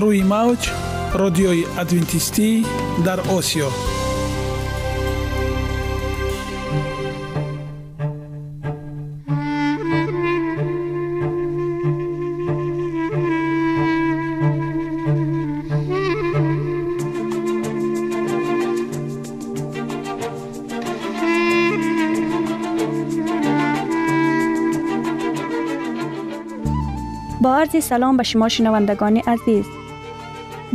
روی موج رادیوی ادوینتیستی در آسیا. با عرض سلام به شما شنوندگان عزیز.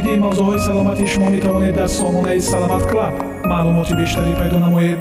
оиди мавзӯъҳои саломатӣ шумо метавонед дар сомонаи саломат клаб маълумоти бештарӣ пайдо намоед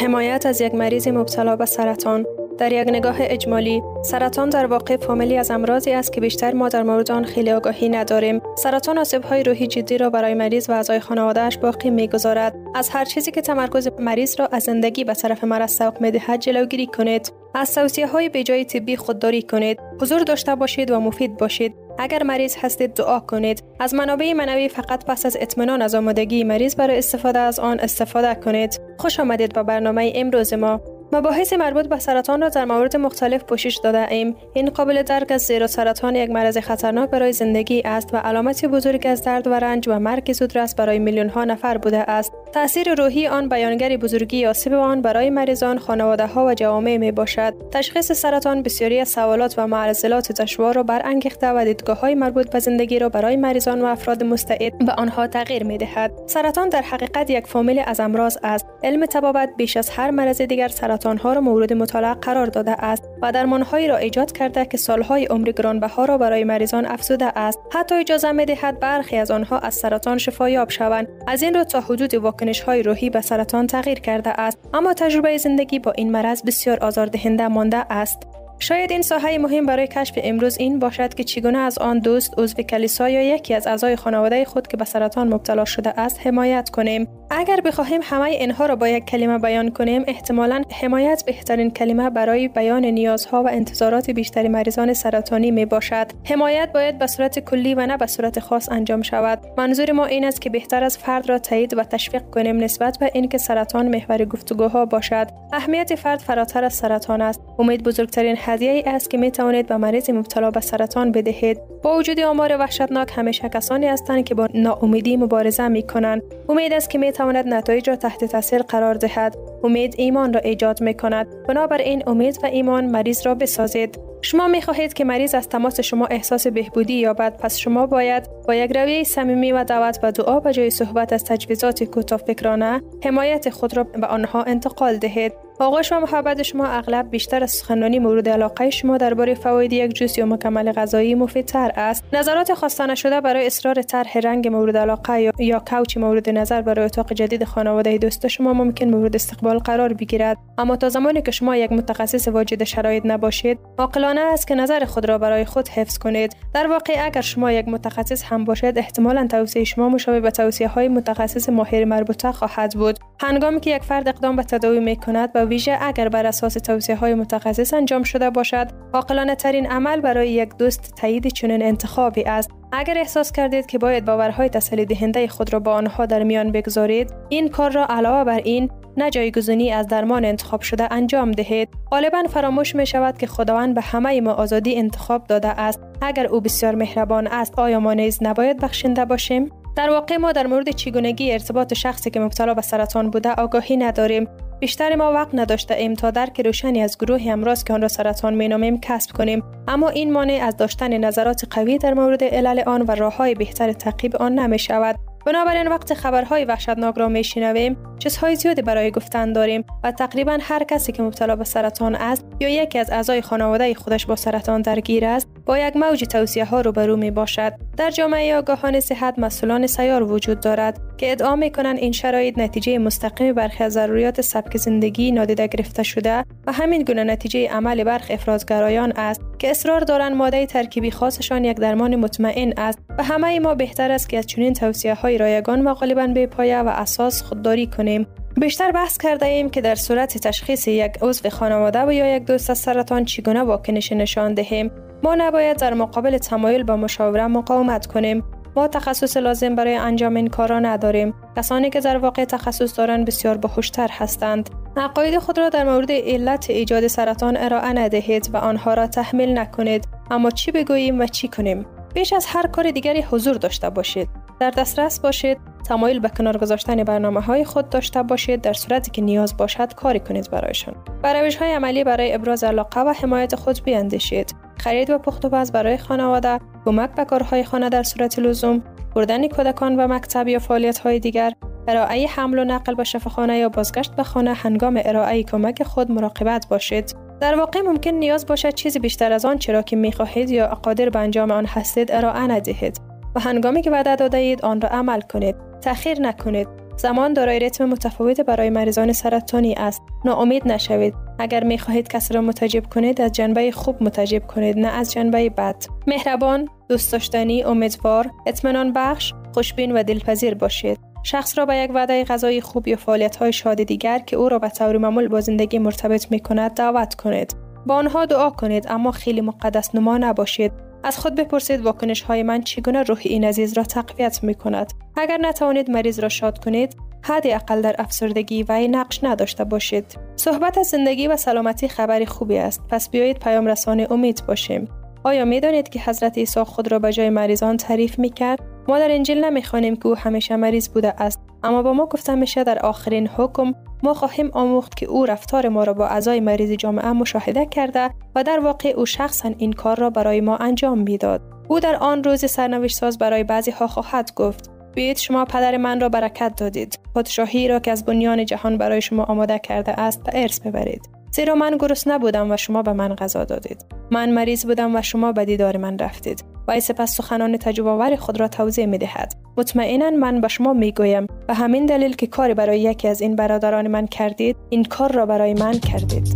حمایت از یک مریض مبتلا به سرطان در یک نگاه اجمالی سرطان در واقع فامیلی از امراضی است که بیشتر ما در مورد آن خیلی آگاهی نداریم. سرطان های روحی جدی را برای مریض و اعضای خانوادهش باقی می‌گذارد. از هر چیزی که تمرکز مریض را از زندگی به طرف مرض سوق می‌دهد جلوگیری کنید. از توصیه های بجای طبی خودداری کنید. حضور داشته باشید و مفید باشید. اگر مریض هستید دعا کنید. از منابع منوی فقط پس از اطمینان از آمادگی مریض برای استفاده از آن استفاده کنید. خوش آمدید به برنامه امروز ما. مباحث مربوط به سرطان را در موارد مختلف پوشش داده ایم. این قابل درک از زیرا سرطان یک مرض خطرناک برای زندگی است و علامت بزرگ از درد و رنج و مرگ زودرس برای میلیون ها نفر بوده است. تاثیر روحی آن بیانگر بزرگی آسیب آن برای مریضان، خانواده ها و جوامع می باشد. تشخیص سرطان بسیاری از سوالات و معضلات دشوار را برانگیخته و دیدگاه های مربوط به زندگی را برای مریضان و افراد مستعد به آنها تغییر می دهد. سرطان در حقیقت یک فامیل از امراض است. علم تبابت بیش از هر مرض دیگر سرطانها را مورد مطالعه قرار داده است و درمانهایی را ایجاد کرده که سالهای عمر گرانبها را برای مریضان افزوده است حتی اجازه می دهد برخی از آنها از سرطان شفایاب شوند از این رو تا حدود واکنش های روحی به سرطان تغییر کرده است. اما تجربه زندگی با این مرض بسیار آزاردهنده مانده است. شاید این ساحه مهم برای کشف امروز این باشد که چگونه از آن دوست عضو کلیسا یا یکی از اعضای خانواده خود که به سرطان مبتلا شده است حمایت کنیم. اگر بخواهیم همه اینها را با یک کلمه بیان کنیم احتمالا حمایت بهترین کلمه برای بیان نیازها و انتظارات بیشتر مریضان سرطانی می باشد. حمایت باید به صورت کلی و نه به صورت خاص انجام شود. منظور ما این است که بهتر از فرد را تایید و تشویق کنیم نسبت به اینکه سرطان محور گفتگوها باشد. اهمیت فرد فراتر از سرطان است. امید بزرگترین هدیه ای است که می توانید به مریض مبتلا به سرطان بدهید. با وجود آمار وحشتناک همیشه کسانی هستند که با ناامیدی مبارزه می کنند امید است که می تواند نتایج را تحت تاثیر قرار دهد. امید ایمان را ایجاد می کند بنابراین امید و ایمان مریض را بسازید. شما می خواهید که مریض از تماس شما احساس بهبودی یابد. پس شما باید با یک رویه صمیمی و دعوت و دعا به جای صحبت از تجویزات کوتاه فکرانه حمایت خود را به آنها انتقال دهید. آغوش و محبت شما اغلب بیشتر از سخنرانی مورد علاقه شما درباره فواید یک جوس یا مکمل غذایی مفیدتر است. نظرات خواستانه شده برای اصرار طرح رنگ مورد علاقه یا, یا کوچ مورد نظر برای اتاق جدید خانواده دوست شما ممکن مورد استقبال قرار بگیرد. اما تا زمانی که شما یک متخصص واجد شرایط نباشید عاقلانه است که نظر خود را برای خود حفظ کنید. در واقع اگر شما یک متخصص هم باشد احتمالا توصیه شما مشابه به توصیه های متخصص ماهر مربوطه خواهد بود. هنگامی که یک فرد اقدام به تداوی می کند و ویژه اگر بر اساس توصیه های متخصص انجام شده باشد عاقلانه ترین عمل برای یک دوست تایید چنین انتخابی است. اگر احساس کردید که باید باورهای تسلی دهنده خود را با آنها در میان بگذارید این کار را علاوه بر این نه جایگزینی از درمان انتخاب شده انجام دهید. غالبا فراموش می شود که خداوند به همه ما آزادی انتخاب داده است. اگر او بسیار مهربان است آیا ما نیز نباید بخشنده باشیم؟ در واقع ما در مورد چگونگی ارتباط شخصی که مبتلا به سرطان بوده آگاهی نداریم. بیشتر ما وقت نداشته ایم تا درک روشنی از گروه امراض که آن را سرطان مینامیم کسب کنیم. اما این مانع از داشتن نظرات قوی در مورد علل آن و راه های بهتر تعقیب آن نمی شود بنابراین وقت خبرهای وحشتناک را میشنویم چیزهای زیادی برای گفتن داریم و تقریبا هر کسی که مبتلا به سرطان است یا یکی از اعضای خانواده خودش با سرطان درگیر است با یک موج توصیه ها روبرو می باشد. در جامعه آگاهان صحت مسئولان سیار وجود دارد که ادعا می کنند این شرایط نتیجه مستقیم برخی از ضروریات سبک زندگی نادیده گرفته شده و همین گونه نتیجه عمل برخی افرادگرایان است. که اصرار دارند ماده ترکیبی خاصشان یک درمان مطمئن است و همه ما بهتر است که از چنین توصیه های رایگان و غالبا به پایه و اساس خودداری کنیم. بیشتر بحث کرده ایم که در صورت تشخیص یک عضو خانواده و یا یک دوست از سرطان چگونه واکنش نشان دهیم ما نباید در مقابل تمایل با مشاوره مقاومت کنیم. ما تخصص لازم برای انجام این کارا نداریم. کسانی که در واقع تخصص دارند بسیار باهوشتر هستند. عقاید خود را در مورد علت ایجاد سرطان ارائه ندهید و آنها را تحمیل نکنید. اما چی بگوییم و چی کنیم؟ بیش از هر کار دیگری حضور داشته باشید. در دسترس باشید. تمایل به کنار گذاشتن برنامه های خود داشته باشید. در صورتی که نیاز باشد کاری کنید برایشان. به روش های عملی برای ابراز علاقه و حمایت خود بیاندیشید. خرید و پخت و پز برای خانواده کمک به کارهای خانه در صورت لزوم بردن کودکان به مکتب یا فعالیت های دیگر. ارائه حمل و نقل به شفاخانه یا بازگشت به خانه هنگام ارائه کمک خود مراقبت باشید. در واقع ممکن نیاز باشد چیزی بیشتر از آن چرا که می خواهید یا قادر به انجام آن هستید ارائه ندهید. و هنگامی که وعده داده اید آن را عمل کنید. تأخیر نکنید. زمان دارای ریتم متفاوت برای مریضان سرطانی است. ناامید نشوید. اگر می خواهید کسی را متجب کنید از جنبه خوب متجب کنید نه از جنبه بد. مهربان دوست داشتنی امیدوار اطمینان بخش خوشبین و دلپذیر باشید. شخص را به یک وعده غذای خوب یا فعالیت های شاد دیگر که او را به طور معمول با زندگی مرتبط می کند دعوت کنید. با آنها دعا کنید اما خیلی مقدس نما نباشید. از خود بپرسید واکنش های من چگونه روح این عزیز را تقویت می کند اگر نتوانید مریض را شاد کنید حد اقل در افسردگی و نقش نداشته باشید. صحبت از زندگی و سلامتی خبری خوبی است. پس بیایید پیام رسانه امید باشیم. آیا می دانید که حضرت عیسی خود را به جای مریضان تعریف می کرد؟ ما در انجیل نمی‌خوانیم که او همیشه مریض بوده است اما با ما گفته میشه در آخرین حکم ما خواهیم آموخت که او رفتار ما را با اعضای مریض جامعه مشاهده کرده و در واقع او شخصا این کار را برای ما انجام می‌داد. او در آن روز سرنوشت ساز برای بعضی ها خواهد گفت. بیایید شما پدر من را برکت دادید. پادشاهی را که از بنیان جهان برای شما آماده کرده است به ارث ببرید. زیرا من گرسنه بودم و شما به من غذا دادید. من مریض بودم و شما به دیدار من رفتید. و سپس سخنان تجربه‌آور خود را توضیح می دهد. مطمئنا من به شما می گویم به همین دلیل که کاری برای یکی از این برادران من کردید این کار را برای من کردید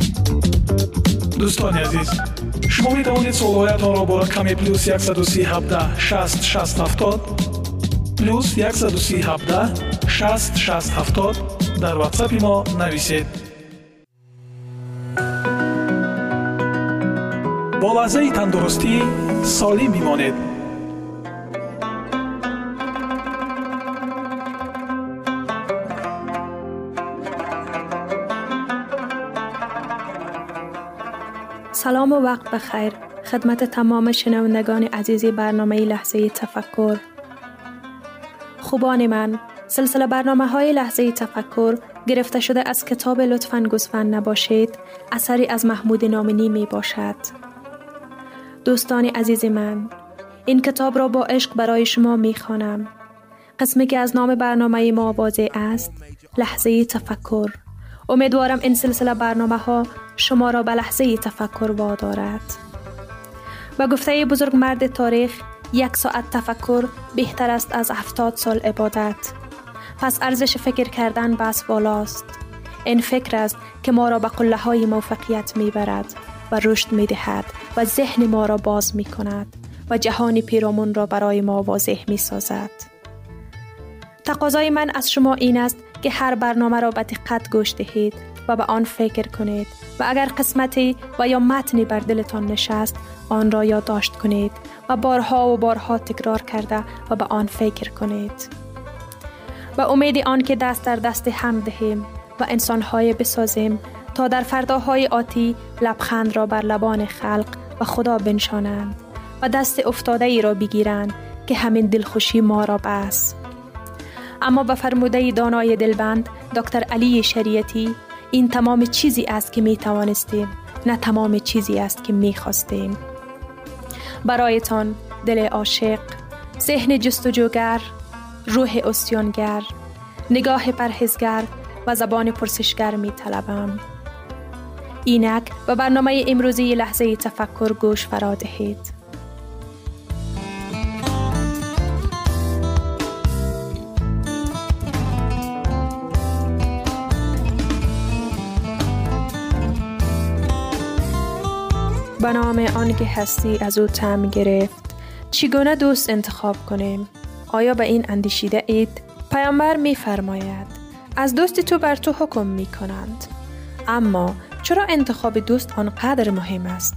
دوستان عزیز شما می توانید سوالایتان را با رقم پلوس 137 60 60 70 پلوس 137 60 60 70 در واتساپ ما نویسید با لحظه تندرستی سالی میمانید سلام و وقت بخیر. خدمت تمام شنوندگان عزیز برنامه لحظه تفکر. خوبان من سلسله برنامه های لحظه تفکر گرفته شده از کتاب لطفاً گزفن نباشید اثری از محمود نامنی می باشد دوستان عزیز من این کتاب را با عشق برای شما می خوانم قسمی که از نام برنامه ما واضح است لحظه تفکر امیدوارم این سلسله برنامه ها شما را به لحظه تفکر وادارد. و گفته بزرگ مرد تاریخ یک ساعت تفکر بهتر است از هفتاد سال عبادت. پس ارزش فکر کردن بس بالاست. این فکر است که ما را به قله های موفقیت می برد و رشد می دهد و ذهن ما را باز می کند و جهان پیرامون را برای ما واضح می سازد. تقاضای من از شما این است که هر برنامه را به دقت گوش دهید و به آن فکر کنید و اگر قسمتی و یا متنی بر دلتان نشست آن را یادداشت کنید و بارها و بارها تکرار کرده و به آن فکر کنید و امید آن که دست در دست هم دهیم و انسانهای بسازیم تا در فرداهای آتی لبخند را بر لبان خلق و خدا بنشانند و دست افتاده ای را بگیرند که همین دلخوشی ما را بس اما به فرموده دانای دلبند دکتر علی شریعتی این تمام چیزی است که می توانستیم نه تمام چیزی است که می خواستیم برایتان دل عاشق ذهن جستجوگر روح استیانگر نگاه پرهزگر و زبان پرسشگر می طلبم. اینک به برنامه امروزی لحظه تفکر گوش فرا دهید. به نام آن که هستی از او تعم گرفت چگونه دوست انتخاب کنیم؟ آیا به این اندیشیده اید؟ پیامبر می فرماید از دوست تو بر تو حکم می کنند اما چرا انتخاب دوست آنقدر مهم است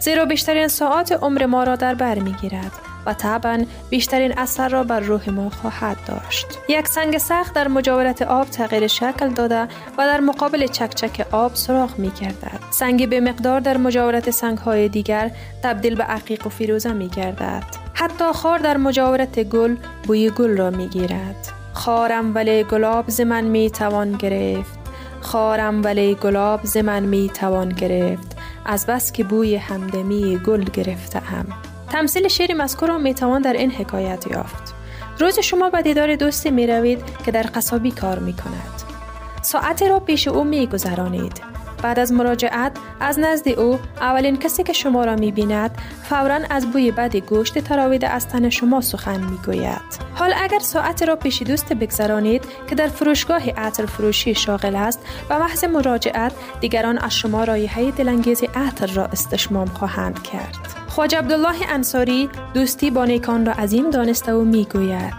زیرا بیشترین ساعات عمر ما را در بر می گیرد و طبعا بیشترین اثر را بر روح ما خواهد داشت. یک سنگ سخت در مجاورت آب تغییر شکل داده و در مقابل چکچک آب سراخ می گردد. سنگ به مقدار در مجاورت سنگ های دیگر تبدیل به عقیق و فیروزه می گردد. حتی خار در مجاورت گل بوی گل را می گیرد. خارم ولی گلاب ز من می توان گرفت. خارم ولی گلاب ز من می توان گرفت. از بس که بوی همدمی گل گرفته هم. تمثیل شعر مذکور را می توان در این حکایت یافت. روز شما به دیدار دوستی می روید که در قصابی کار می کند. ساعتی را پیش او می گذرانید. بعد از مراجعت از نزد او اولین کسی که شما را می بیند فورا از بوی بد گوشت تراویده از تن شما سخن می گوید. حال اگر ساعت را پیش دوست بگذرانید که در فروشگاه عطر فروشی شاغل است و محض مراجعت دیگران از شما رایحه دلانگیز عطر را استشمام خواهند کرد. خواج عبدالله انصاری دوستی با نیکان را عظیم دانسته و می گوید.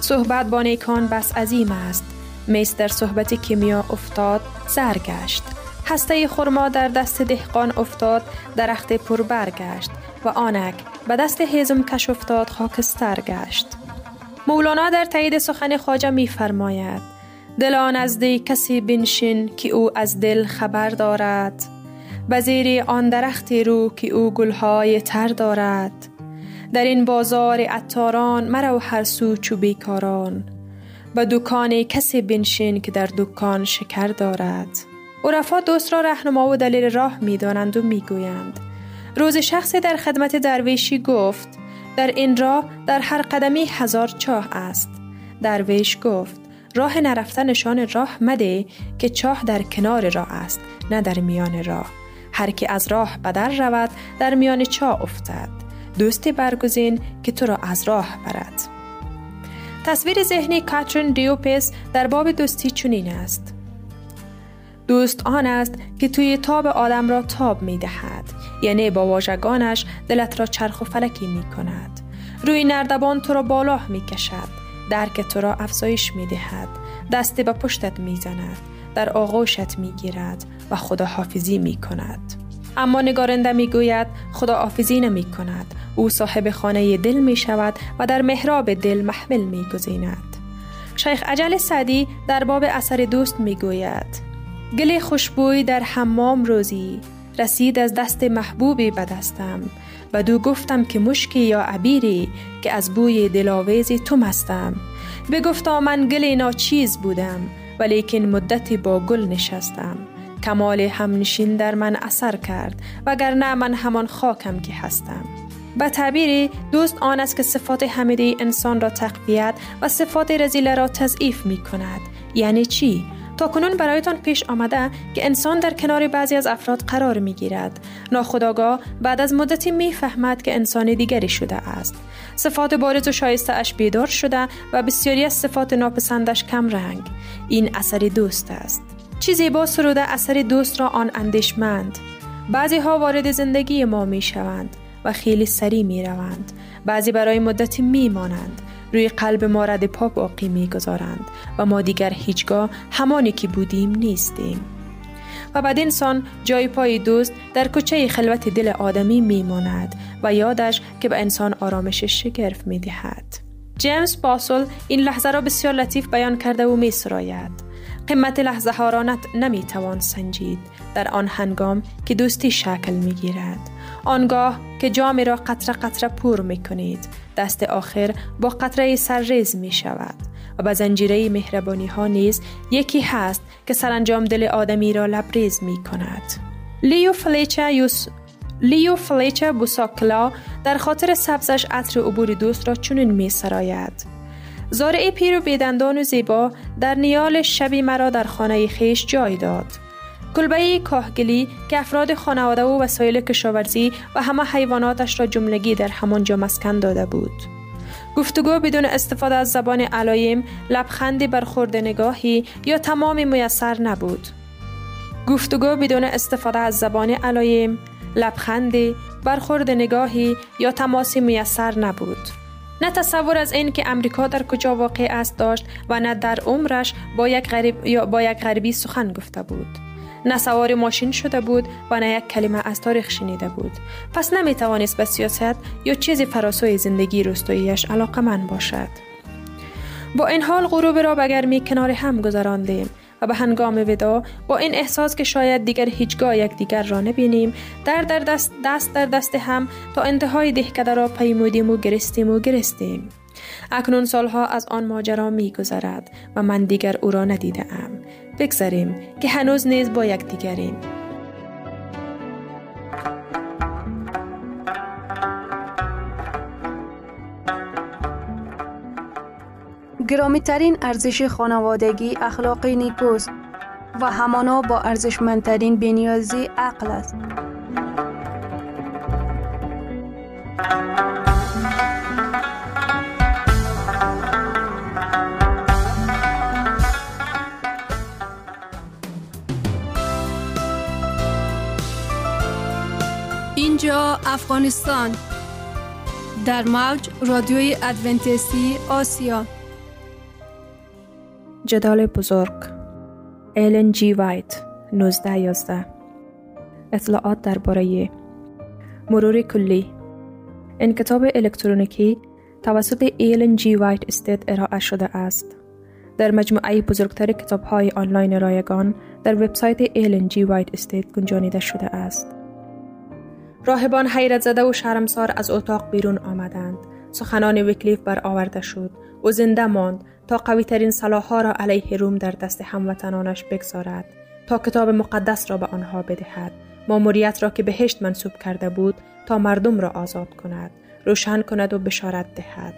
صحبت با نیکان بس عظیم است. میز در صحبت کیمیا افتاد زرگشت. هسته خرما در دست دهقان افتاد درخت پر برگشت و آنک به دست هیزم کش افتاد خاکستر گشت. مولانا در تایید سخن خواجه می فرماید دلان از دی کسی بنشین که او از دل خبر دارد. و زیر آن درختی رو که او گلهای تر دارد. در این بازار عطاران مرو هر سو چو بیکاران. به دکان کسی بنشین که در دکان شکر دارد. عرفا دوست را رهنما و دلیل راه می دانند و می گویند. روز شخصی در خدمت درویشی گفت در این راه در هر قدمی هزار چاه است. درویش گفت راه نرفته نشان راه مده که چاه در کنار راه است نه در میان راه. هر کی از راه بدر رود در میان چاه افتد. دوستی برگزین که تو را از راه برد. تصویر ذهنی کاترین دیوپس در باب دوستی چنین است. دوست آن است که توی تاب آدم را تاب می دهد یعنی با واژگانش دلت را چرخ و فلکی می کند روی نردبان تو را بالا می کشد درک تو را افزایش می دهد دست به پشتت می زند در آغوشت می گیرد و خدا حافظی می کند اما نگارنده می گوید خدا حافظی نمی کند او صاحب خانه دل می شود و در محراب دل محمل می گذیند شیخ عجل سعدی در باب اثر دوست می گوید گل خوشبوی در حمام روزی. رسید از دست محبوبی به دستم دو گفتم که مشکی یا عبیری که از بوی دلاویزی تو مستم. بگفتا من گل ناچیز بودم ولیکن مدتی با گل نشستم. کمال همنشین در من اثر کرد وگرنه من همان خاکم که هستم. به تعبیری دوست آن است که صفات حمیده انسان را تقویت و صفات رزیله را تضعیف می کند یعنی چی؟ تا کنون برایتان پیش آمده که انسان در کنار بعضی از افراد قرار می گیرد. ناخداگاه بعد از مدتی می فهمد که انسان دیگری شده است. صفات بارز و شایسته اش بیدار شده و بسیاری از صفات ناپسندش کم رنگ. این اثر دوست است. چیزی با سروده اثر دوست را آن اندیشمند. بعضی ها وارد زندگی ما می شوند و خیلی سری می روند. بعضی برای مدتی می مانند. روی قلب ما رد پا باقی می گذارند و ما دیگر هیچگاه همانی که بودیم نیستیم. و بعد انسان جای پای دوست در کوچه خلوت دل آدمی می ماند و یادش که به انسان آرامش شگرف می دهد. جیمز باسل این لحظه را بسیار لطیف بیان کرده و می سراید. قیمت لحظه ها را نمی توان سنجید در آن هنگام که دوستی شکل می گیرد. آنگاه که جام را قطره قطره پور می کنید دست آخر با قطره سرریز می شود و به زنجیره مهربانی ها نیز یکی هست که سرانجام دل آدمی را لبریز می کند. لیو فلیچه یوس لیو فلیچه بوساکلا در خاطر سبزش عطر عبور دوست را چنین می سراید. زارع پیر و بیدندان و زیبا در نیال شبی مرا در خانه خیش جای داد. کلبه کاهگلی که افراد خانواده و وسایل کشاورزی و همه حیواناتش را جملگی در همانجا مسکن داده بود. گفتگو بدون استفاده از زبان علایم لبخندی برخورد نگاهی یا تمام میسر نبود. گفتگو بدون استفاده از زبان علایم لبخندی برخورد نگاهی یا تماسی میسر نبود. نه تصور از این که امریکا در کجا واقع است داشت و نه در عمرش با یک غریب یا با یک غریبی سخن گفته بود. نه سوار ماشین شده بود و نه یک کلمه از تاریخ شنیده بود. پس نمی توانست به سیاست یا چیزی فراسوی زندگی روستاییش علاقه من باشد. با این حال غروب را به گرمی کنار هم گذراندیم و به هنگام ودا با این احساس که شاید دیگر هیچگاه یک دیگر را نبینیم در در دست دست در دست هم تا انتهای دهکده را پیمودیم و گرستیم و گرستیم. اکنون سالها از آن ماجرا می گذرد و من دیگر او را ندیده ام. بگذاریم که هنوز نیز با یک دیگریم. گرامی ترین ارزش خانوادگی اخلاقی نیکوست و همانا با ارزشمندترین بنیازی عقل است. افغانستان. در موج رادیوی ادونتیستی آسیا. جدال بزرگ. ایلن جی وایت 1911 اطلاعات درباره مرور کلی. این کتاب الکترونیکی توسط ایلن جی وایت Estate ارائه شده است. در مجموعه بزرگتر کتاب های آنلاین رایگان در وبسایت ایلن جی وایت Estate گنجانیده شده است. راهبان حیرت زده و شرمسار از اتاق بیرون آمدند. سخنان ویکلیف برآورده شد. و زنده ماند تا قوی ترین سلاحها را علیه روم در دست هموطنانش بگذارد. تا کتاب مقدس را به آنها بدهد. ماموریت را که بهشت منصوب کرده بود تا مردم را آزاد کند. روشن کند و بشارت دهد.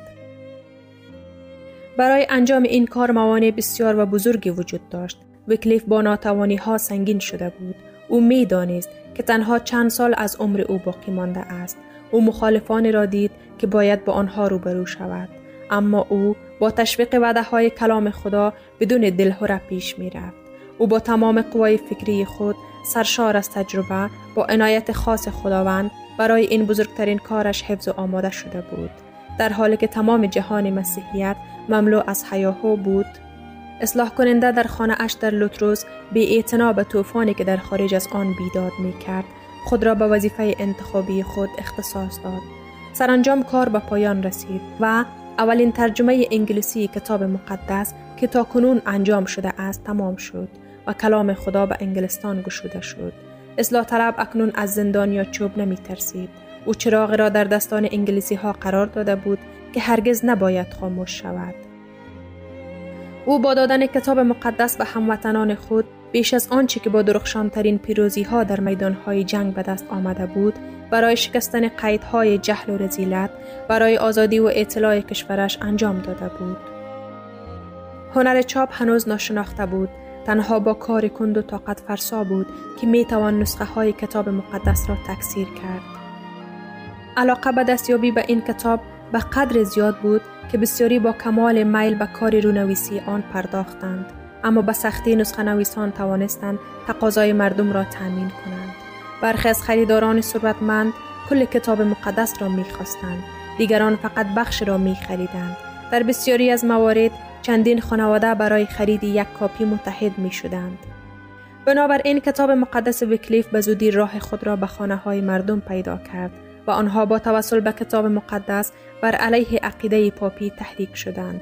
برای انجام این کار موانع بسیار و بزرگی وجود داشت. ویکلیف با ناتوانی ها سنگین شده بود. او می دانست که تنها چند سال از عمر او باقی مانده است. او مخالفانی را دید که باید با آنها روبرو شود. اما او با تشویق وعده های کلام خدا بدون دلهوره پیش می رفت. او با تمام قوای فکری خود سرشار از تجربه با عنایت خاص خداوند برای این بزرگترین کارش حفظ و آماده شده بود. در حالی که تمام جهان مسیحیت مملو از حیاهو بود اصلاح کننده در خانه اش در لوتروز بی به طوفانی که در خارج از آن بیداد می کرد خود را به وظیفه انتخابی خود اختصاص داد. سرانجام کار به پایان رسید و اولین ترجمه انگلیسی کتاب مقدس که تا کنون انجام شده است تمام شد و کلام خدا به انگلستان گشوده شد. اصلاح طلب اکنون از زندان یا چوب نمی ترسید. او چراغ را در دستان انگلیسی ها قرار داده بود که هرگز نباید خاموش شود. او با دادن کتاب مقدس به هموطنان خود بیش از آنچه که با درخشانترین پیروزی ها در میدان های جنگ به دست آمده بود برای شکستن قیدهای جهل و رزیلت برای آزادی و اطلاع کشورش انجام داده بود. هنر چاپ هنوز ناشناخته بود تنها با کار کند و طاقت فرسا بود که می توان نسخه های کتاب مقدس را تکثیر کرد. علاقه به دستیابی به این کتاب به قدر زیاد بود که بسیاری با کمال میل به کار رونویسی آن پرداختند. اما به سختی نسخه نویسان توانستند تقاضای مردم را تأمین کنند. برخی از خریداران ثروتمند کل کتاب مقدس را می‌خواستند دیگران فقط بخش را میخریدند در بسیاری از موارد چندین خانواده برای خرید یک کاپی متحد می شدند. بنابراین کتاب مقدس وکلیف به زودی راه خود را به خانه های مردم پیدا کرد. و آنها با توسل به کتاب مقدس بر علیه عقیده پاپی تحریک شدند.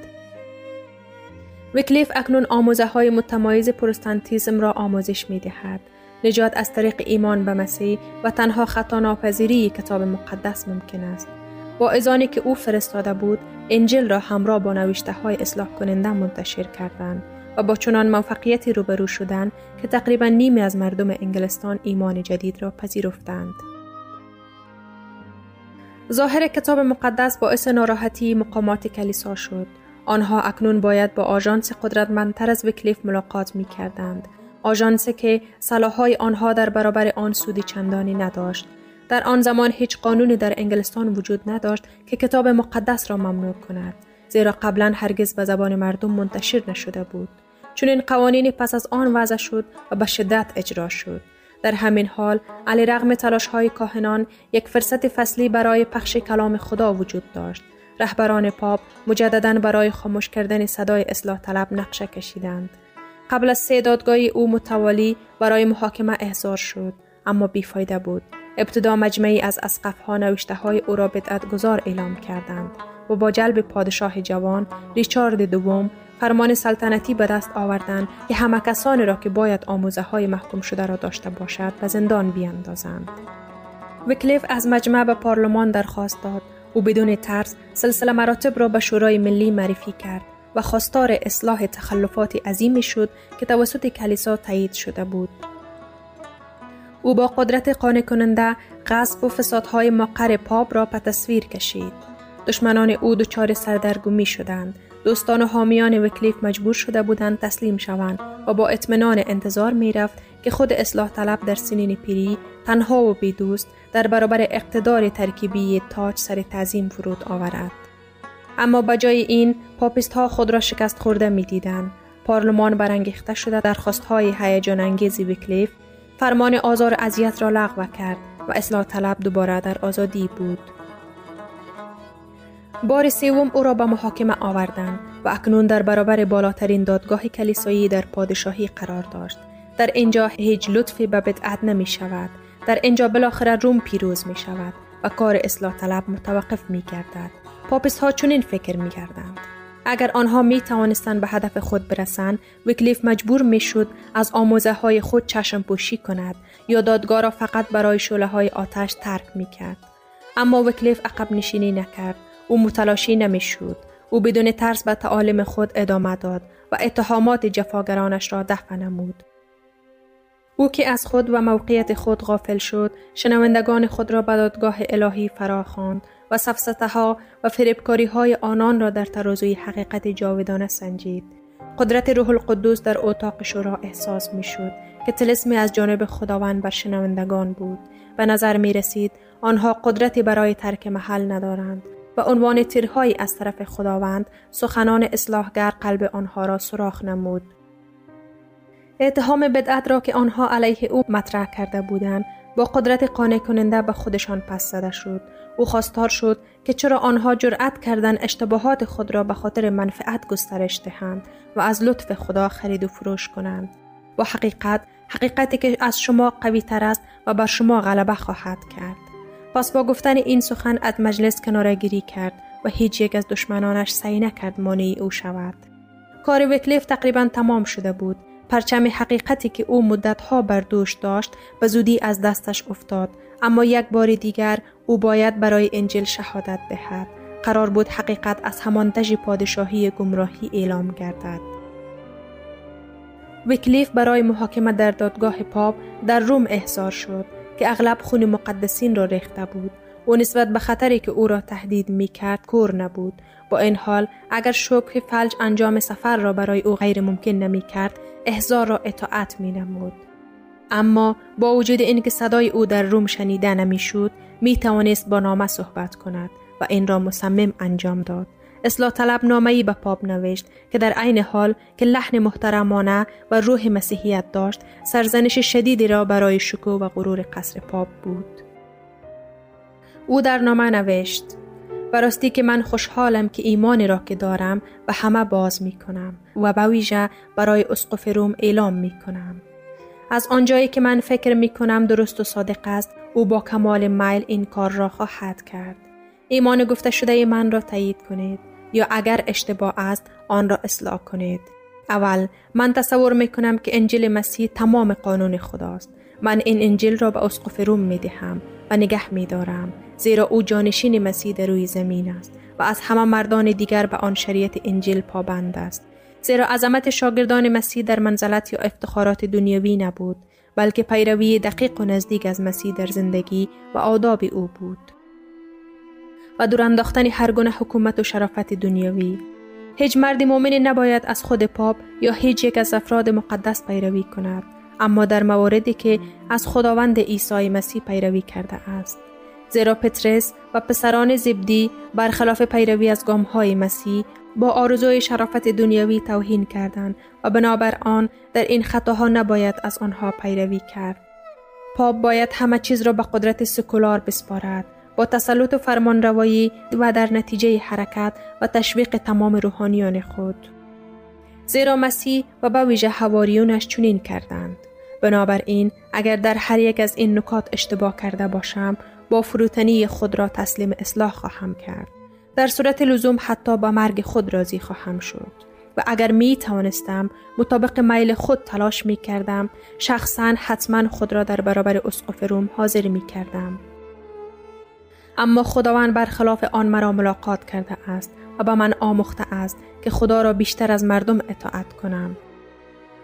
وکلیف اکنون آموزه های متمایز پروستانتیزم را آموزش می دهد. نجات از طریق ایمان به مسیح و تنها خطا ناپذیری کتاب مقدس ممکن است. با ازانی که او فرستاده بود، انجل را همراه با نوشته های اصلاح کننده منتشر کردند و با چنان موفقیتی روبرو شدند که تقریبا نیمی از مردم انگلستان ایمان جدید را پذیرفتند. ظاهر کتاب مقدس باعث ناراحتی مقامات کلیسا شد. آنها اکنون باید با آژانس قدرتمندتر از وکلیف ملاقات می کردند. آژانسی که صلاحهای آنها در برابر آن سودی چندانی نداشت. در آن زمان هیچ قانونی در انگلستان وجود نداشت که کتاب مقدس را ممنوع کند. زیرا قبلا هرگز به زبان مردم منتشر نشده بود. چون این قوانین پس از آن وضع شد و به شدت اجرا شد. در همین حال علی رغم تلاش های کاهنان یک فرصت فصلی برای پخش کلام خدا وجود داشت. رهبران پاپ مجددا برای خاموش کردن صدای اصلاح طلب نقشه کشیدند. قبل از سه دادگاه او متوالی برای محاکمه احضار شد اما بیفایده بود. ابتدا مجمعی از اسقف ها نوشته های او را بدعت گذار اعلام کردند و با جلب پادشاه جوان ریچارد دوم فرمان سلطنتی به دست آوردند که همه کسانی را که باید آموزه های محکوم شده را داشته باشد به زندان بیاندازند. وکلیف از مجمع به پارلمان درخواست داد او بدون ترس سلسله مراتب را به شورای ملی معرفی کرد و خواستار اصلاح تخلفات عظیمی شد که توسط کلیسا تایید شده بود. او با قدرت قانع کننده غصب و فسادهای مقر پاپ را به تصویر کشید. دشمنان او دچار سردرگمی شدند دوستان و حامیان وکلیف مجبور شده بودند تسلیم شوند و با اطمینان انتظار می رفت که خود اصلاح طلب در سنین پیری تنها و بی دوست در برابر اقتدار ترکیبی تاج سر تعظیم فرود آورد. اما بجای این پاپیست ها خود را شکست خورده می دیدن. پارلمان برانگیخته شده درخواست های هیجان انگیز وکلیف فرمان آزار اذیت را لغو کرد و اصلاح طلب دوباره در آزادی بود. بار سوم او را به محاکمه آوردند و اکنون در برابر بالاترین دادگاه کلیسایی در پادشاهی قرار داشت. در اینجا هیچ لطفی به بدعت نمی شود. در اینجا بالاخره روم پیروز می شود و کار اصلاح طلب متوقف می گردد. پاپیست ها چنین فکر می کردند. اگر آنها می توانستند به هدف خود برسند، وکلیف مجبور می شد از آموزه های خود چشم پوشی کند یا دادگاه را فقط برای شعله های آتش ترک می کرد. اما وکلیف عقب نشینی نکرد او متلاشی نمی‌شد. او بدون ترس به تعالیم خود ادامه داد و اتهامات جفاگرانش را دفع نمود. او که از خود و موقعیت خود غافل شد شنوندگان خود را به دادگاه الهی فرا خواند و سفسته ها و فریبکاری های آنان را در ترازوی حقیقت جاودانه سنجید. قدرت روح القدوس در اتاق شورا احساس می شد که تلسمی از جانب خداوند بر شنوندگان بود. به نظر می رسید آنها قدرتی برای ترک محل ندارند. و عنوان تیرهایی از طرف خداوند سخنان اصلاحگر قلب آنها را سراخ نمود. اتهام بدعت را که آنها علیه او مطرح کرده بودند با قدرت قانع کننده به خودشان پس زده شد. او خواستار شد که چرا آنها جرأت کردند اشتباهات خود را به خاطر منفعت گسترش دهند و از لطف خدا خرید و فروش کنند. با حقیقت حقیقتی که از شما قوی تر است و بر شما غلبه خواهد کرد. پس با گفتن این سخن از مجلس کنارگیری کرد و هیچ یک از دشمنانش سعی نکرد مانع او شود. کار وکلیف تقریبا تمام شده بود. پرچم حقیقتی که او مدتها بر دوش داشت به زودی از دستش افتاد. اما یک بار دیگر او باید برای انجیل شهادت دهد. قرار بود حقیقت از همان تژ پادشاهی گمراهی اعلام گردد. ویکلیف برای محاکمه در دادگاه پاپ در روم احضار شد. که اغلب خون مقدسین را ریخته بود و نسبت به خطری که او را تهدید می کرد کور نبود با این حال اگر شکر فلج انجام سفر را برای او غیر ممکن نمی کرد احضار را اطاعت می نمود. اما با وجود اینکه صدای او در روم شنیده نمی شود می توانست با نامه صحبت کند و این را مصمم انجام داد. اصلاح طلب نامه‌ای به پاپ نوشت که در عین حال که لحن محترمانه و روح مسیحیت داشت سرزنش شدیدی را برای شکو و غرور قصر پاپ بود. او در نامه نوشت براستی که من خوشحالم که ایمانی را که دارم و همه باز می کنم و به ویژه برای اسقف روم اعلام می کنم. از آنجایی که من فکر می کنم درست و صادق است او با کمال میل این کار را خواهد کرد. ایمان گفته شده من را تایید کنید یا اگر اشتباه است آن را اصلاح کنید. اول من تصور می کنم که انجیل مسیح تمام قانون خداست. من این انجیل را به اسقف روم می دهم و نگه می دارم زیرا او جانشین مسیح در روی زمین است و از همه مردان دیگر به آن شریعت انجیل پابند است زیرا عظمت شاگردان مسیح در منزلت یا افتخارات دنیوی نبود بلکه پیروی دقیق و نزدیک از مسیح در زندگی و آداب او بود و دور انداختن هر گونه حکومت و شرافت دنیوی هیچ مرد مؤمن نباید از خود پاپ یا هیچ یک از افراد مقدس پیروی کند اما در مواردی که از خداوند عیسی مسیح پیروی کرده است. زیرا پترس و پسران زبدی برخلاف پیروی از های مسیح با آرزوی شرافت دنیوی توهین کردند و بنابر آن در این خطاها نباید از آنها پیروی کرد. پاپ باید همه چیز را به قدرت سکولار بسپارد. با تسلط و فرمان روایی و در نتیجه حرکت و تشویق تمام روحانیان خود. زیرا مسیح و به ویژه حواریونش چنین کردند. بنابراین اگر در هر یک از این نکات اشتباه کرده باشم با فروتنی خود را تسلیم اصلاح خواهم کرد. در صورت لزوم حتی با مرگ خود راضی خواهم شد. و اگر می توانستم مطابق میل خود تلاش می کردم شخصا حتما خود را در برابر اسقف روم حاضر می کردم. اما خداوند برخلاف آن مرا ملاقات کرده است و به من آموخته است که خدا را بیشتر از مردم اطاعت کنم.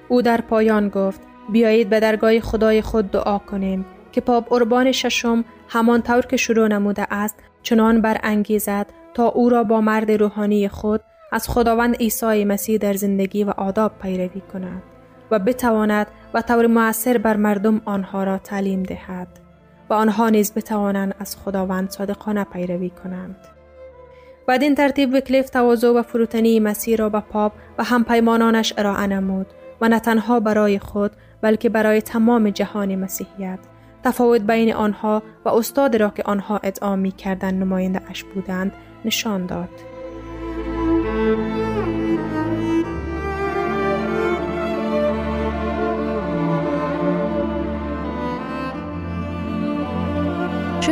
او در پایان گفت بیایید به درگاه خدای خود دعا کنیم که پاپ اربان ششم همان طور که شروع نموده است چنان برانگیزد تا او را با مرد روحانی خود از خداوند عیسی مسیح در زندگی و آداب پیروی کند و بتواند و طور موثر بر مردم آنها را تعلیم دهد و آنها نیز بتوانند از خداوند صادقانه پیروی کنند. این ترتیب وکلیف تواضع و فروتنی مسیح را به پاپ و همپیمانانش ارائه نمود و نه تنها برای خود بلکه برای تمام جهان مسیحیت تفاوت بین آنها و استاد را که آنها ادعا می کردن نماینده اش بودند نشان داد.